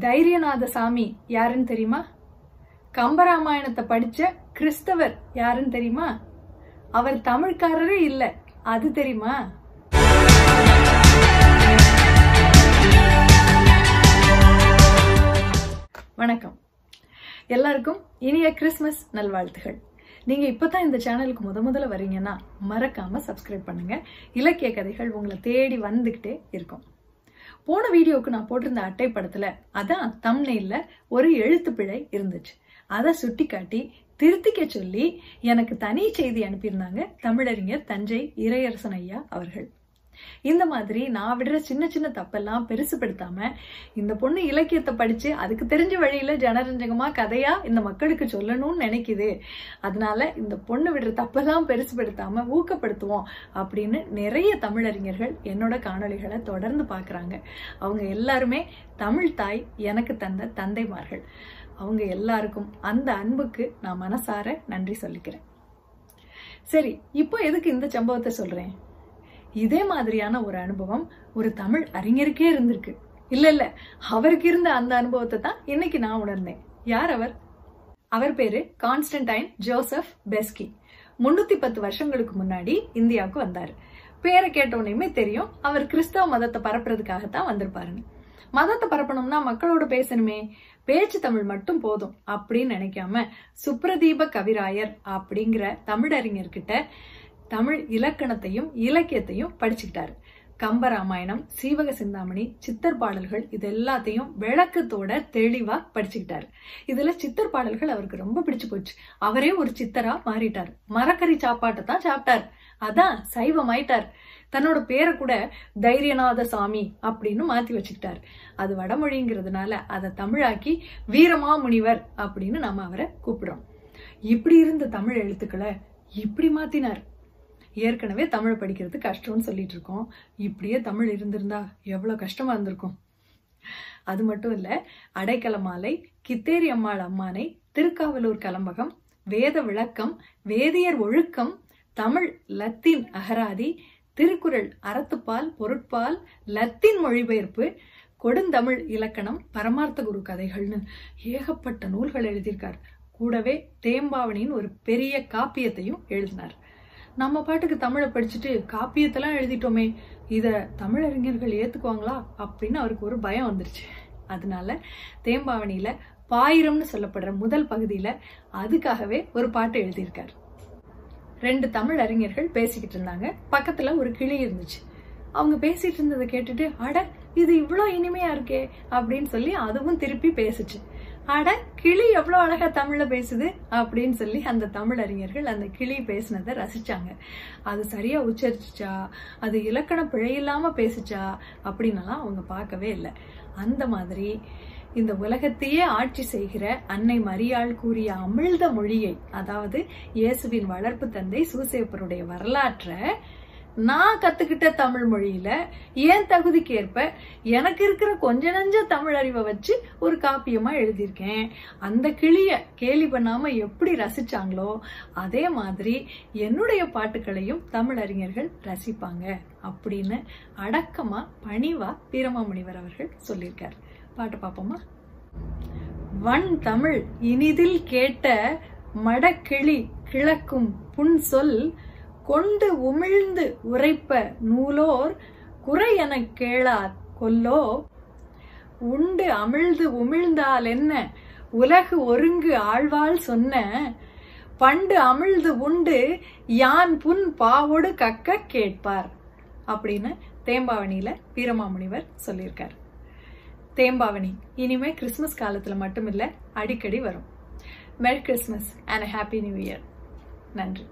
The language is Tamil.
தைரியநாத சாமி யாருன்னு தெரியுமா? கம்பராமாயணத்தை படிச்ச கிறிஸ்தவர் யாருன்னு தெரியுமா? அவர் தமிழ்காரரே இல்லை அது தெரியுமா? வணக்கம். எல்லாருக்கும் இனிய கிறிஸ்மஸ் நல்வாழ்த்துகள். நீங்க இப்பதான் இந்த சேனலுக்கு முத முதல்ல வரீங்கன்னா மறக்காம சப்ஸ்கிரைப் பண்ணுங்க. இலக்கிய கதைகள் உங்களை தேடி வந்துகிட்டே இருக்கும். போன வீடியோவுக்கு நான் போட்டிருந்த அட்டை படத்துல அதான் தம்னெயில்ல ஒரு எழுத்து பிழை இருந்துச்சு. அதை சுட்டி காட்டி திருத்திக்க சொல்லி எனக்கு தனி செய்தி அனுப்பியிருந்தாங்க தமிழறிஞர் தஞ்சை இறையரசன் ஐயா அவர்கள். இந்த மாதிரி நான் விடுற சின்ன சின்ன தப்பெல்லாம் பெருசுப்படுத்தாம இந்த பொண்ணு இலக்கியத்தை படிச்சு அதுக்கு தெரிஞ்ச வழியில ஜனரஞ்சகமா கதையா இந்த மக்களுக்கு சொல்லணும்னு நினைக்குது. அதனால இந்த பொண்ணு விடுற தப்பெல்லாம் பெருசுப்படுத்தாம ஊக்கப்படுத்துவோம் அப்படின்னு நிறைய தமிழறிஞர்கள் என்னோட காணொளிகளை தொடர்ந்து பாக்குறாங்க. அவங்க எல்லாருமே தமிழ் தாய் எனக்கு தந்த தந்தைமார்கள். அவங்க எல்லாருக்கும் அந்த அன்புக்கு நான் மனசார நன்றி சொல்லிக்கிறேன். சரி இப்போ எதுக்கு இந்த சம்பவத்தை சொல்றேன்? இதே மாதிரியான ஒரு அனுபவம் ஒரு தமிழ் அறிஞருக்கே இருந்திருக்கு. இல்ல இல்ல. அவருக்கு இருந்த அந்த அனுபவத்தை தான் இன்னைக்கு நான் உணர்ந்தேன். யார் அவர்? அவர் பேரு கான்ஸ்டன்டைன் ஜோசப் பெஸ்கி. முன்னூத்தி பத்து வருஷங்களுக்கு முன்னாடி இந்தியாவுக்கு வந்தாரு. பேரை கேட்டோன்னே தெரியும் அவர் கிறிஸ்தவ மதத்தை பரப்புறதுக்காகத்தான் வந்திருப்பாருன்னு. மதத்தை பரப்பணும்னா மக்களோட பேசணுமே. பேச்சு தமிழ் மட்டும் போதும் அப்படின்னு நினைக்காம சுப்ரதீப கவிராயர் அப்படிங்கிற தமிழறிஞர்கிட்ட தமிழ் இலக்கணத்தையும் இலக்கியத்தையும் படிச்சுக்கிட்டாரு. கம்பராமாயணம் சீவக சிந்தாமணி சித்தர் பாடல்கள் இது எல்லாத்தையும் விளக்கத்தோட தெளிவா படிச்சுக்கிட்டாரு. இதுல சித்தர் பாடல்கள் அவருக்கு ரொம்ப பிடிச்சு போச்சு. அவரே ஒரு சித்தரா மாறிட்டார். மரக்கறி சாப்பாட்டை தான் சாப்பிட்டார். அதான் சைவமாயிட்டார். தன்னோட பேரை கூட தைரியநாத சாமி அப்படின்னு மாத்தி வச்சுக்கிட்டார். அது வடமொழிங்கிறதுனால அதை தமிழாக்கி வீரமா முனிவர் அப்படின்னு நாம அவரை கூப்பிடுறோம். இப்படி இருந்த தமிழ் எழுத்துக்களை இப்படி மாத்தினார். ஏற்கனவே தமிழ் படிக்கிறது கஷ்டம்னு சொல்லிட்டு இருக்கோம். இப்படியே தமிழ் இருந்திருந்தா எவ்வளவு கஷ்டமா இருந்திருக்கும். அது மட்டும் இல்ல அடைக்கல மாலை கித்தேரி அம்மாள் அம்மானை திருக்காவலூர் கலம்பகம் வேத விளக்கம் வேதியர் ஒழுக்கம் தமிழ் லத்தீன் அகராதி திருக்குறள் அறத்துப்பால் பொருட்பால் லத்தீன் மொழிபெயர்ப்பு கொடுந்தமிழ் இலக்கணம் பரமார்த்த குரு கதைகள்னு ஏகப்பட்ட நூல்கள் எழுதியிருக்கார். கூடவே தேம்பாவணியின் ஒரு பெரிய காப்பியத்தையும் எழுதினார். நம்ம பாட்டுக்கு தமிழை படிச்சுட்டு காப்பியத்தெல்லாம் எழுதிட்டோமே இதை தமிழறிஞர்கள் ஏற்றுக்குவாங்களா அப்படின்னு அவருக்கு ஒரு பயம் வந்துருச்சு. அதனால தேம்பாவணியில் பாயிரம்னு சொல்லப்படுற முதல் பகுதியில் அதுக்காகவே ஒரு பாட்டு எழுதியிருக்கார். ரெண்டு தமிழ் அறிஞர்கள் பேசிக்கிட்டு இருந்தாங்க. பக்கத்தில் ஒரு கிளி இருந்துச்சு. அவங்க பேசிட்டு இருந்ததை கேட்டுட்டு அட இது இவ்வளோ இனிமையா இருக்கே அப்படின்னு சொல்லி அதுவும் திருப்பி பேசுச்சு. அட கிளி எவ்வளோ அழகா தமிழ்ல பேசுது அப்படின்னு சொல்லி அந்த தமிழ் அறிஞர்கள் அந்த கிளி பேசினதை ரசிச்சாங்க. அது சரியா உச்சரிச்சுச்சா? அது இலக்கண பிழையில்லாம பேசுச்சா? அப்படின்னலாம் அவங்க பார்க்கவே இல்லை. அந்த மாதிரி இந்த உலகத்தையே ஆட்சி செய்கிற அன்னை மரியாள் கூறிய அமிழ்த மொழியை அதாவது இயேசுவின் வளர்ப்பு தந்தை சூசேப்பருடைய வரலாற்றை நான் கத்துக்கிட்ட தமிழ் மொழியில ஏன் தகுதிக்கு ஏற்ப எனக்கு இருக்கிற கொஞ்ச நஞ்ச தமிழ் அறிவை வச்சு ஒரு காப்பியமா எழுதியிருக்கேன். அந்த கிளிய கேலி பண்ணாம எப்படி ரசிச்சாங்களோ அதே மாதிரி என்னுடைய பாட்டுகளையும் தமிழ் அறிஞர்கள் ரசிப்பாங்க அப்படின்னு அடக்கமா பணிவா வீரமாமுனிவர் அவர்கள் சொல்லியிருக்கார். பாட்டு பார்ப்போமா வன் தமிழ் இனிதில் கேட்ட மடக்கிளி கிழக்கும் புன் சொல் கொண்டு உமிழ்ந்து உரைப்ப நூலோர் குறை எனக் கேளார் கொல்லோ உண்டு அமிழ்து உமிழ்ந்தால் என்ன? உலகு ஒருங்கு ஆழ்வாள் சொன்ன பண்டு அமிழ்ந்து உண்டு யான் புன் பாவோடு கக்க கேட்பார். அப்படின்னு தேம்பாவணியில வீரமாமுனிவர் சொல்லியிருக்கார். தேம்பாவணி இனிமே கிறிஸ்மஸ் காலத்துல மட்டும் இல்ல அடிக்கடி வரும். Merry Christmas and happy New Year நன்றி.